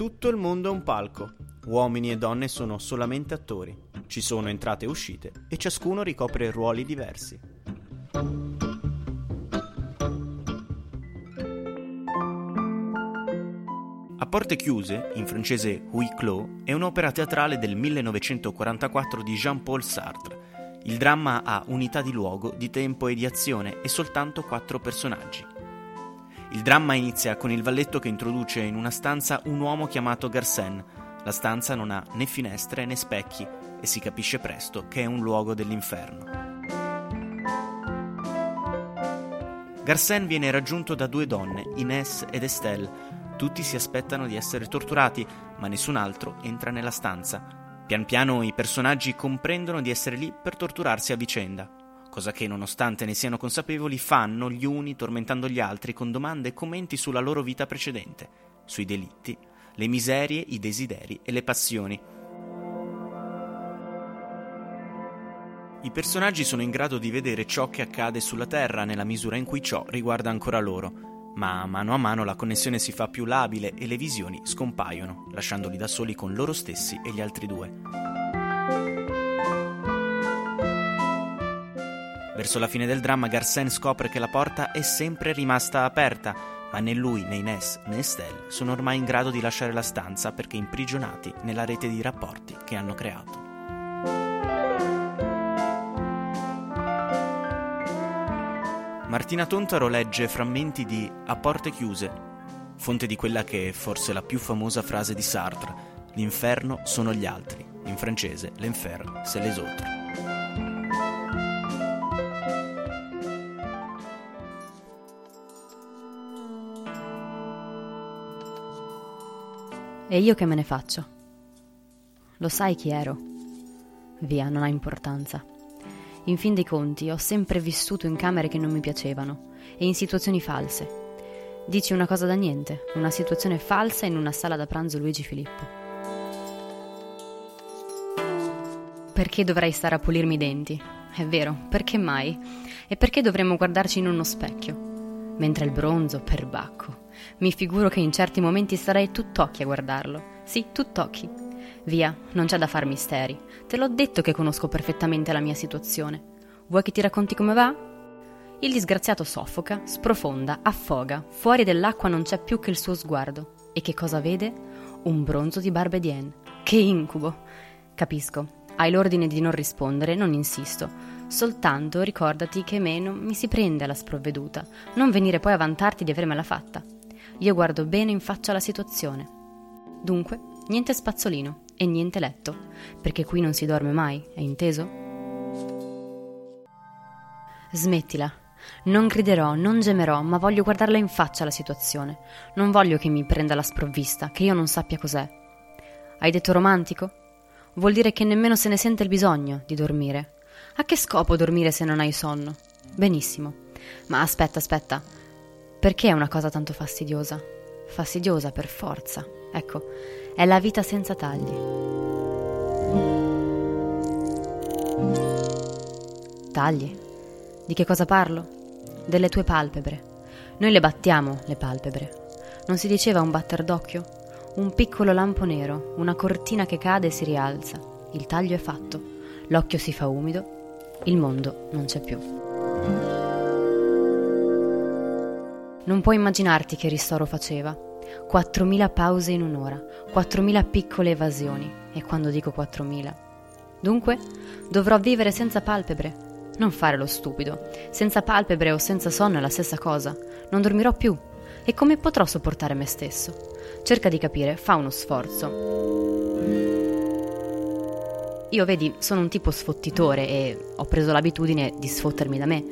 Tutto il mondo è un palco. Uomini e donne sono solamente attori. Ci sono entrate e uscite e ciascuno ricopre ruoli diversi. A porte chiuse, in francese Huis clos, è un'opera teatrale del 1944 di Jean-Paul Sartre. Il dramma ha unità di luogo, di tempo e di azione e soltanto quattro personaggi. Il dramma inizia con il valletto che introduce in una stanza un uomo chiamato Garsen. La stanza non ha né finestre né specchi e si capisce presto che è un luogo dell'inferno. Garsen viene raggiunto da due donne, Inès ed Estelle. Tutti si aspettano di essere torturati, ma nessun altro entra nella stanza. Pian piano i personaggi comprendono di essere lì per torturarsi a vicenda, cosa che nonostante ne siano consapevoli fanno gli uni tormentando gli altri con domande e commenti sulla loro vita precedente, sui delitti, le miserie, i desideri e le passioni. I personaggi sono in grado di vedere ciò che accade sulla Terra nella misura in cui ciò riguarda ancora loro, ma mano a mano la connessione si fa più labile e le visioni scompaiono, lasciandoli da soli con loro stessi e gli altri due. Verso la fine del dramma Garsen scopre che la porta è sempre rimasta aperta, ma né lui né Inès né Estelle sono ormai in grado di lasciare la stanza perché imprigionati nella rete di rapporti che hanno creato. Martina Tontaro legge frammenti di A porte chiuse, fonte di quella che è forse la più famosa frase di Sartre: L'inferno sono gli altri. In francese, l'enfer, c'est les autres. E io che me ne faccio? Lo sai chi ero? Via, non ha importanza. In fin dei conti, ho sempre vissuto in camere che non mi piacevano e in situazioni false. Dici una cosa da niente, una situazione falsa in una sala da pranzo Luigi Filippo. Perché dovrei stare a pulirmi i denti? È vero, perché mai? E perché dovremmo guardarci in uno specchio? Mentre il bronzo, perbacco. Mi figuro che in certi momenti starei tutt'occhi a guardarlo. Sì, tutt'occhi Via, non c'è da far misteri. Te l'ho detto che conosco perfettamente la mia situazione. Vuoi che ti racconti come va? Il disgraziato soffoca, sprofonda, affoga, fuori dell'acqua non c'è più che il suo sguardo. E che cosa vede? Un bronzo di Barbedien. Che incubo! Capisco. Hai l'ordine di non rispondere, non insisto. Soltanto ricordati che me non mi si prende alla sprovveduta. Non venire poi a vantarti di avermela fatta. Io guardo bene in faccia la situazione. Dunque, niente spazzolino e niente letto, perché qui non si dorme mai, è inteso? Smettila. Non griderò, non gemerò, ma voglio guardarla in faccia la situazione. Non voglio che mi prenda la sprovvista, che io non sappia cos'è. Hai detto romantico? Vuol dire che nemmeno se ne sente il bisogno di dormire. A che scopo dormire se non hai sonno? Benissimo. Ma aspetta, aspetta. Perché è una cosa tanto fastidiosa? Fastidiosa per forza. Ecco, è la vita senza tagli. Tagli? Di che cosa parlo? Delle tue palpebre. Noi le battiamo, le palpebre. Non si diceva un batter d'occhio? Un piccolo lampo nero, una cortina che cade e si rialza. Il taglio è fatto. L'occhio si fa umido. Il mondo non c'è più. Non puoi immaginarti che ristoro faceva 4.000 pause in un'ora, 4.000 piccole evasioni. E quando dico 4.000? Dunque, dovrò vivere senza palpebre. Non fare lo stupido. Senza palpebre o senza sonno è la stessa cosa. Non dormirò più. E come potrò sopportare me stesso? Cerca di capire, fa uno sforzo. Io, vedi, sono un tipo sfottitore e ho preso l'abitudine di sfottermi da me.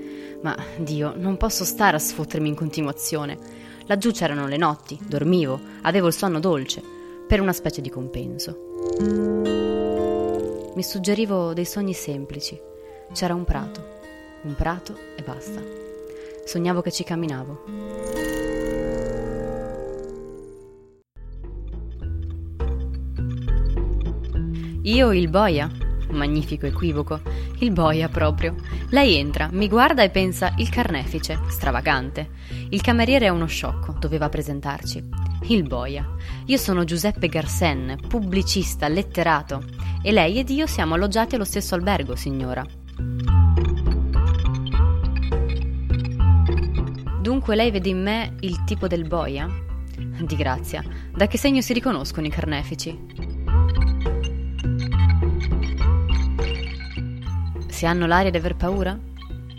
Ma, Dio, non posso stare a sfottermi in continuazione. Laggiù c'erano le notti, dormivo, avevo il sonno dolce, per una specie di compenso. Mi suggerivo dei sogni semplici. C'era un prato, un prato e basta. Sognavo che ci camminavo. Io il boia? Magnifico equivoco. Il boia proprio. Lei entra, mi guarda e pensa il carnefice, stravagante. Il cameriere è uno sciocco, doveva presentarci. Il boia. Io sono Giuseppe Garsen, pubblicista, letterato. E lei ed io siamo alloggiati allo stesso albergo, signora. Dunque lei vede in me il tipo del boia? Di grazia. Da che segno si riconoscono i carnefici? Si hanno l'aria di aver paura?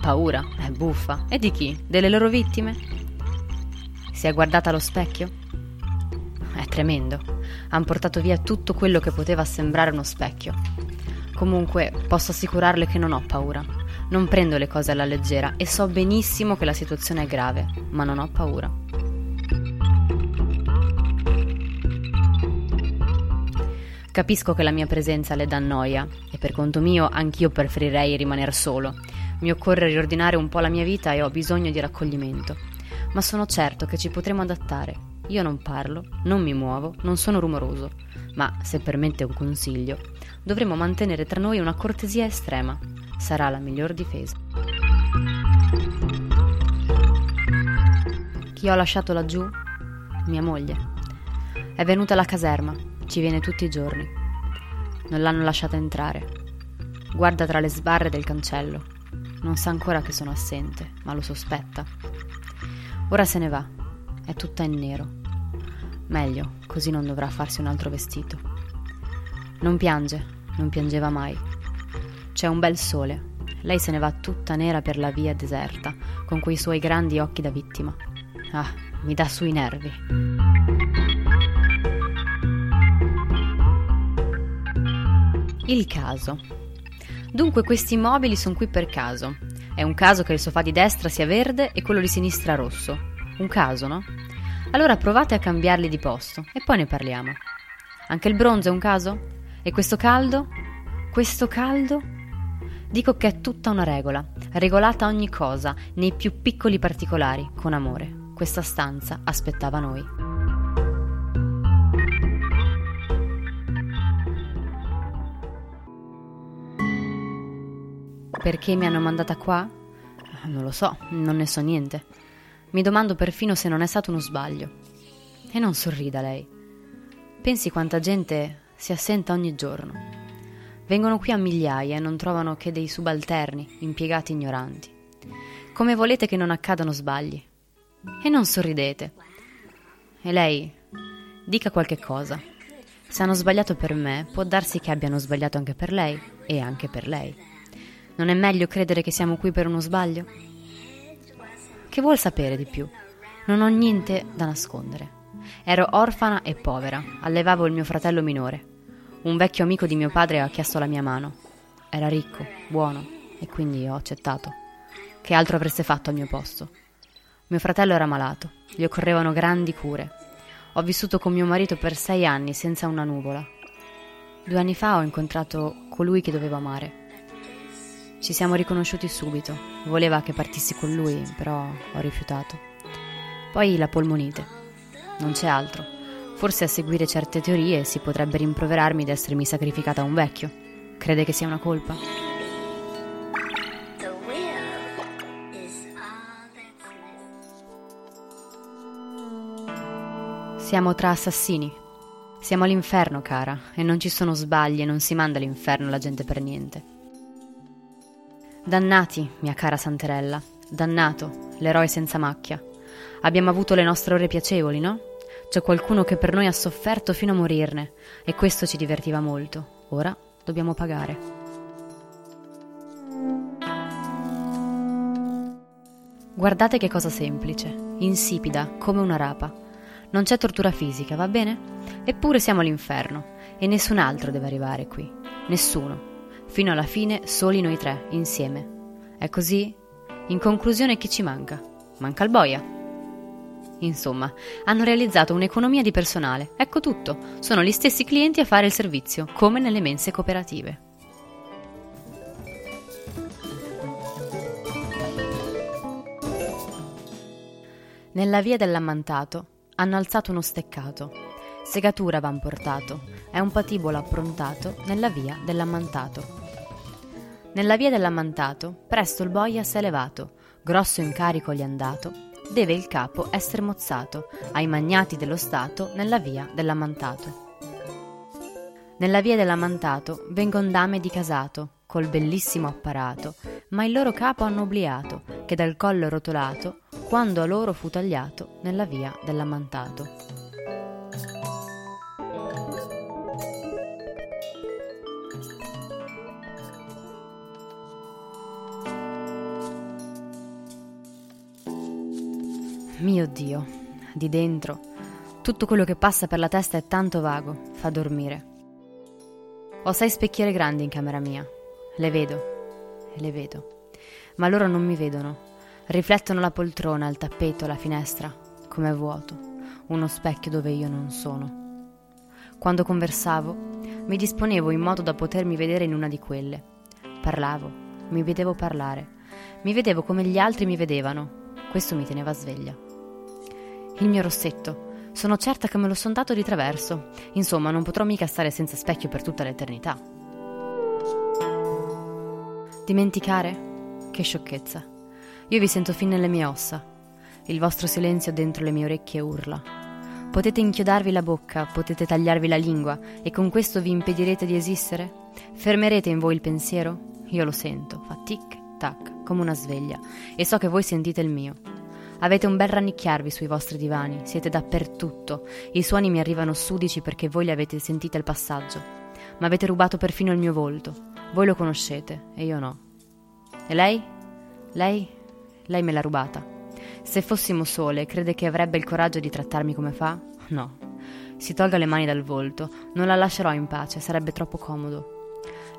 Paura? È buffa. E di chi? Delle loro vittime? Si è guardata allo specchio? È tremendo. Han portato via tutto quello che poteva sembrare uno specchio. Comunque, posso assicurarle che non ho paura. Non prendo le cose alla leggera e so benissimo che la situazione è grave, ma non ho paura. Capisco che la mia presenza le dà noia e per conto mio anch'io preferirei rimanere solo. Mi occorre riordinare un po' la mia vita e ho bisogno di raccoglimento. Ma sono certo che ci potremo adattare. Io non parlo, non mi muovo, non sono rumoroso, ma se permette un consiglio, dovremo mantenere tra noi una cortesia estrema. Sarà la miglior difesa. Chi ho lasciato laggiù? Mia moglie. È venuta alla caserma, ci viene tutti i giorni. Non l'hanno lasciata entrare. Guarda tra le sbarre del cancello. Non sa ancora che sono assente, ma lo sospetta. Ora se ne va. È tutta in nero. Meglio, così non dovrà farsi un altro vestito. Non piange, non piangeva mai. C'è un bel sole. Lei se ne va tutta nera per la via deserta, con quei suoi grandi occhi da vittima. Ah, mi dà sui nervi. Il caso. Dunque questi mobili sono qui per caso. È un caso che il sofà di destra sia verde e quello di sinistra rosso. Un caso, no? Allora provate a cambiarli di posto e poi ne parliamo. Anche il bronzo è un caso? E questo caldo? Questo caldo? Dico che è tutta una regola, regolata ogni cosa, nei più piccoli particolari, con amore. Questa stanza aspettava noi. Perché mi hanno mandata qua? Non lo so, non ne so niente. Mi domando perfino se non è stato uno sbaglio. E non sorrida lei. Pensi quanta gente si assenta ogni giorno. Vengono qui a migliaia e non trovano che dei subalterni, impiegati ignoranti. Come volete che non accadano sbagli? E non sorridete. E lei dica qualche cosa. Se hanno sbagliato per me, può darsi che abbiano sbagliato anche per lei e anche per lei. Non è meglio credere che siamo qui per uno sbaglio? Che vuol sapere di più? Non ho niente da nascondere. Ero orfana e povera, allevavo il mio fratello minore. Un vecchio amico di mio padre ha chiesto la mia mano. Era ricco, buono, e quindi ho accettato. Che altro avreste fatto al mio posto? Mio fratello era malato, gli occorrevano grandi cure. Ho vissuto con mio marito per sei anni senza una nuvola. Due anni fa ho incontrato colui che dovevo amare. Ci siamo riconosciuti subito. Voleva che partissi con lui, però ho rifiutato. Poi la polmonite. Non c'è altro. Forse a seguire certe teorie si potrebbe rimproverarmi di essermi sacrificata a un vecchio. Crede che sia una colpa? Siamo tra assassini. Siamo all'inferno, cara, e non ci sono sbagli e non si manda all'inferno la gente per niente. Dannati, mia cara Santerella, dannato, l'eroe senza macchia. Abbiamo avuto le nostre ore piacevoli, no? C'è qualcuno che per noi ha sofferto fino a morirne e questo ci divertiva molto. Ora dobbiamo pagare. Guardate che cosa semplice, insipida, come una rapa. Non c'è tortura fisica, va bene? Eppure siamo all'inferno e nessun altro deve arrivare qui. Nessuno fino alla fine soli noi tre, insieme. È così? In conclusione chi ci manca? Manca il boia. Insomma, hanno realizzato un'economia di personale. Ecco tutto. Sono gli stessi clienti a fare il servizio, come nelle mense cooperative. Nella via dell'ammantato hanno alzato uno steccato. Segatura van portato. È un patibolo approntato nella via dell'ammantato. Nella via dell'ammantato, presto il boia s'è levato, grosso incarico gli è andato, deve il capo essere mozzato ai magnati dello Stato nella via dell'ammantato. Nella via dell'ammantato vengon dame di casato, col bellissimo apparato, ma il loro capo hanno obliato, che dal collo rotolato, quando a loro fu tagliato nella via dell'ammantato. Mio Dio, di dentro, tutto quello che passa per la testa è tanto vago, fa dormire. Ho sei specchiere grandi in camera mia. Le vedo, le vedo. Ma loro non mi vedono. Riflettono la poltrona, il tappeto, la finestra, come vuoto, uno specchio dove io non sono. Quando conversavo, mi disponevo in modo da potermi vedere in una di quelle. Parlavo, mi vedevo parlare, mi vedevo come gli altri mi vedevano. Questo mi teneva sveglia. Il mio rossetto. Sono certa che me lo son dato di traverso. Insomma, non potrò mica stare senza specchio per tutta l'eternità. Dimenticare? Che sciocchezza. Io vi sento fin nelle mie ossa. Il vostro silenzio dentro le mie orecchie urla. Potete inchiodarvi la bocca, potete tagliarvi la lingua e con questo vi impedirete di esistere? Fermerete in voi il pensiero? Io lo sento, fa tic tac, come una sveglia, e so che voi sentite il mio. Avete un bel rannicchiarvi sui vostri divani, siete dappertutto. I suoni mi arrivano sudici perché voi li avete sentiti al passaggio. Ma avete rubato perfino il mio volto. Voi lo conoscete e io no. E lei? Lei? Lei me l'ha rubata. Se fossimo sole, crede che avrebbe il coraggio di trattarmi come fa? No. Si tolga le mani dal volto, non la lascerò in pace, sarebbe troppo comodo.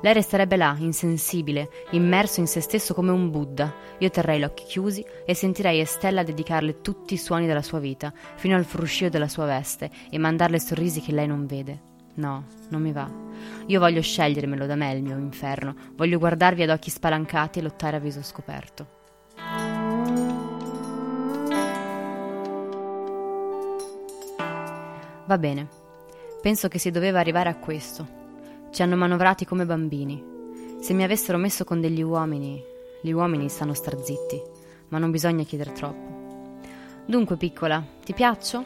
Lei resterebbe là, insensibile, immerso in se stesso come un Buddha. Io terrei gli occhi chiusi e sentirei Estella dedicarle tutti i suoni della sua vita, fino al fruscio della sua veste, e mandarle sorrisi che lei non vede. No, non mi va. Io voglio scegliermelo da me il mio inferno, voglio guardarvi ad occhi spalancati e lottare a viso scoperto. Va bene, penso che si doveva arrivare a questo. Ci hanno manovrati come bambini. Se mi avessero messo con degli uomini, gli uomini stanno star zitti, ma non bisogna chiedere troppo. Dunque, piccola, ti piaccio?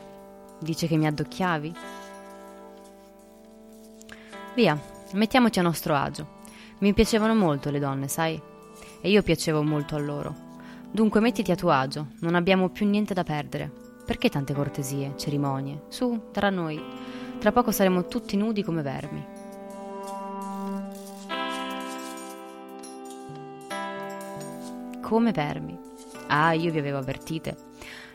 Dice che mi addocchiavi? Via, mettiamoci a nostro agio. Mi piacevano molto le donne, sai? E io piacevo molto a loro. Dunque mettiti a tuo agio, non abbiamo più niente da perdere. Perché tante cortesie, cerimonie? Su, tra noi. Tra poco saremo tutti nudi come vermi. Come vermi. Ah, io vi avevo avvertite.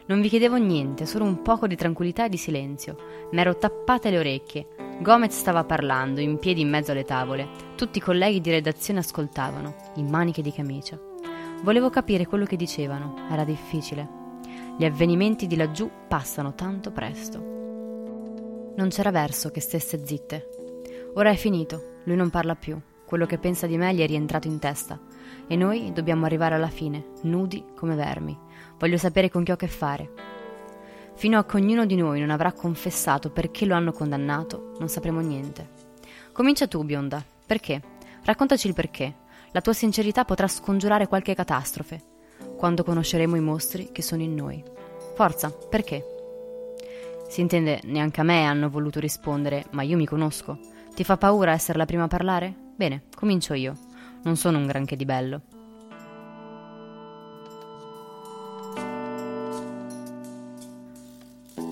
Non vi chiedevo niente, solo un poco di tranquillità e di silenzio. M'ero tappate le orecchie. Gomez stava parlando, in piedi in mezzo alle tavole. Tutti i colleghi di redazione ascoltavano, in maniche di camicia. Volevo capire quello che dicevano, era difficile. Gli avvenimenti di laggiù passano tanto presto. Non c'era verso che stesse zitte. Ora è finito, lui non parla più. Quello che pensa di me gli è rientrato in testa. E noi dobbiamo arrivare alla fine, nudi come vermi. Voglio sapere con chi ho a che fare. Fino a che ognuno di noi non avrà confessato perché lo hanno condannato, non sapremo niente. Comincia tu, bionda. Perché? Raccontaci il perché. La tua sincerità potrà scongiurare qualche catastrofe. Quando conosceremo i mostri che sono in noi. Forza, perché? Si intende, neanche a me hanno voluto rispondere, ma io mi conosco. Ti fa paura essere la prima a parlare? Bene, comincio io. Non sono un granché di bello.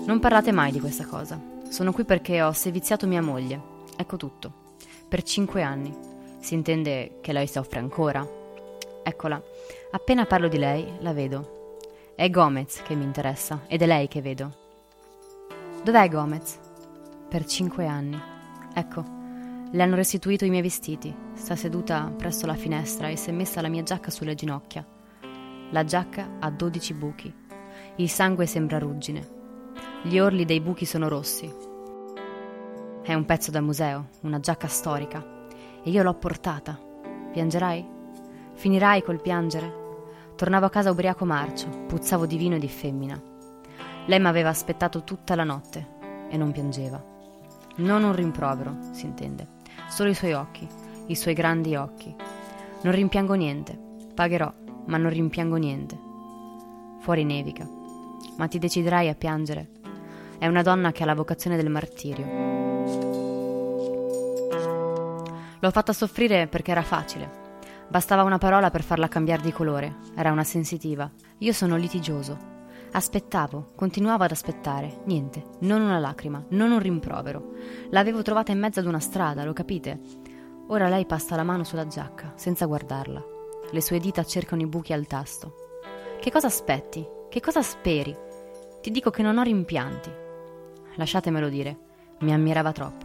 Non parlate mai di questa cosa. Sono qui perché ho seviziato mia moglie. Ecco tutto. Per cinque anni. Si intende che lei soffre ancora? Eccola. Appena parlo di lei, la vedo. È Gomez che mi interessa ed è lei che vedo. Dov'è Gomez? Per cinque anni. Ecco, le hanno restituito i miei vestiti. Sta seduta presso la finestra e si è messa la mia giacca sulle ginocchia. La giacca ha dodici buchi. Il sangue sembra ruggine. Gli orli dei buchi sono rossi. È un pezzo da museo, una giacca storica. E io l'ho portata. Piangerai? Finirai col piangere? Tornavo a casa ubriaco marcio, puzzavo di vino e di femmina. Lei mi aveva aspettato tutta la notte e non piangeva. Non un rimprovero, si intende solo i suoi occhi, i suoi grandi occhi. Non rimpiango niente, pagherò, ma non rimpiango niente. Fuori nevica. ma ti deciderai a piangere. È una donna che ha la vocazione del martirio. L'ho fatta soffrire perché era facile. Bastava una parola per farla cambiare di colore. Era una sensitiva. Io sono litigioso. Aspettavo, continuavo ad aspettare. Niente, non una lacrima, non un rimprovero. L'avevo trovata in mezzo ad una strada, lo capite? Ora lei passa la mano sulla giacca, senza guardarla. Le sue dita cercano i buchi al tasto. Che cosa aspetti? Che cosa speri? Ti dico che non ho rimpianti. Lasciatemelo dire, mi ammirava troppo.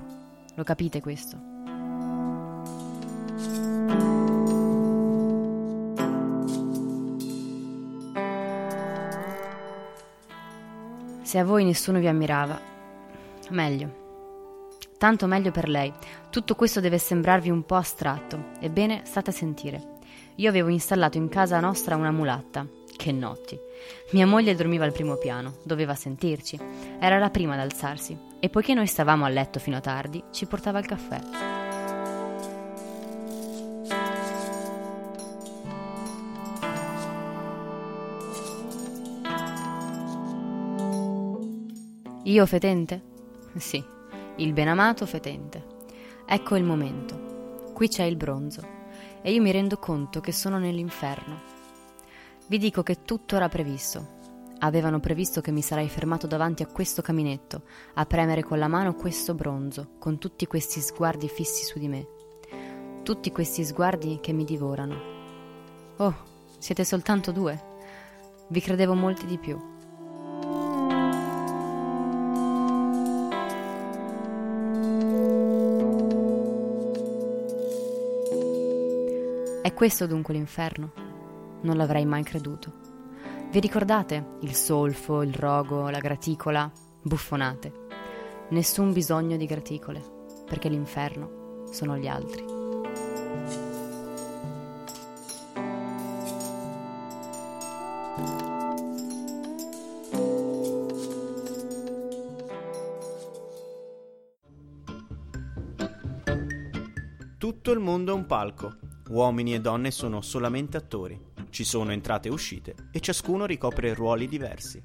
Lo capite questo? Se a voi nessuno vi ammirava, meglio. Tanto meglio per lei. Tutto questo deve sembrarvi un po' astratto. Ebbene, state a sentire. Io avevo installato in casa nostra una mulatta. Che notti. Mia moglie dormiva al primo piano, doveva sentirci. Era la prima ad alzarsi. E poiché noi stavamo a letto fino a tardi, ci portava il caffè. Io fetente? Sì, il benamato fetente. Ecco il momento. Qui c'è il bronzo e io mi rendo conto che sono nell'inferno. Vi dico che tutto era previsto. Avevano previsto che mi sarei fermato davanti a questo caminetto, a premere con la mano questo bronzo, con tutti questi sguardi fissi su di me. Tutti questi sguardi che mi divorano. Oh, siete soltanto due? Vi credevo molti di più. È questo dunque l'inferno? Non l'avrei mai creduto. Vi ricordate il solfo, il rogo, la graticola? Buffonate. Nessun bisogno di graticole, perché l'inferno sono gli altri. Un palco Uomini e donne sono solamente attori. Ci sono entrate e uscite e ciascuno ricopre ruoli diversi.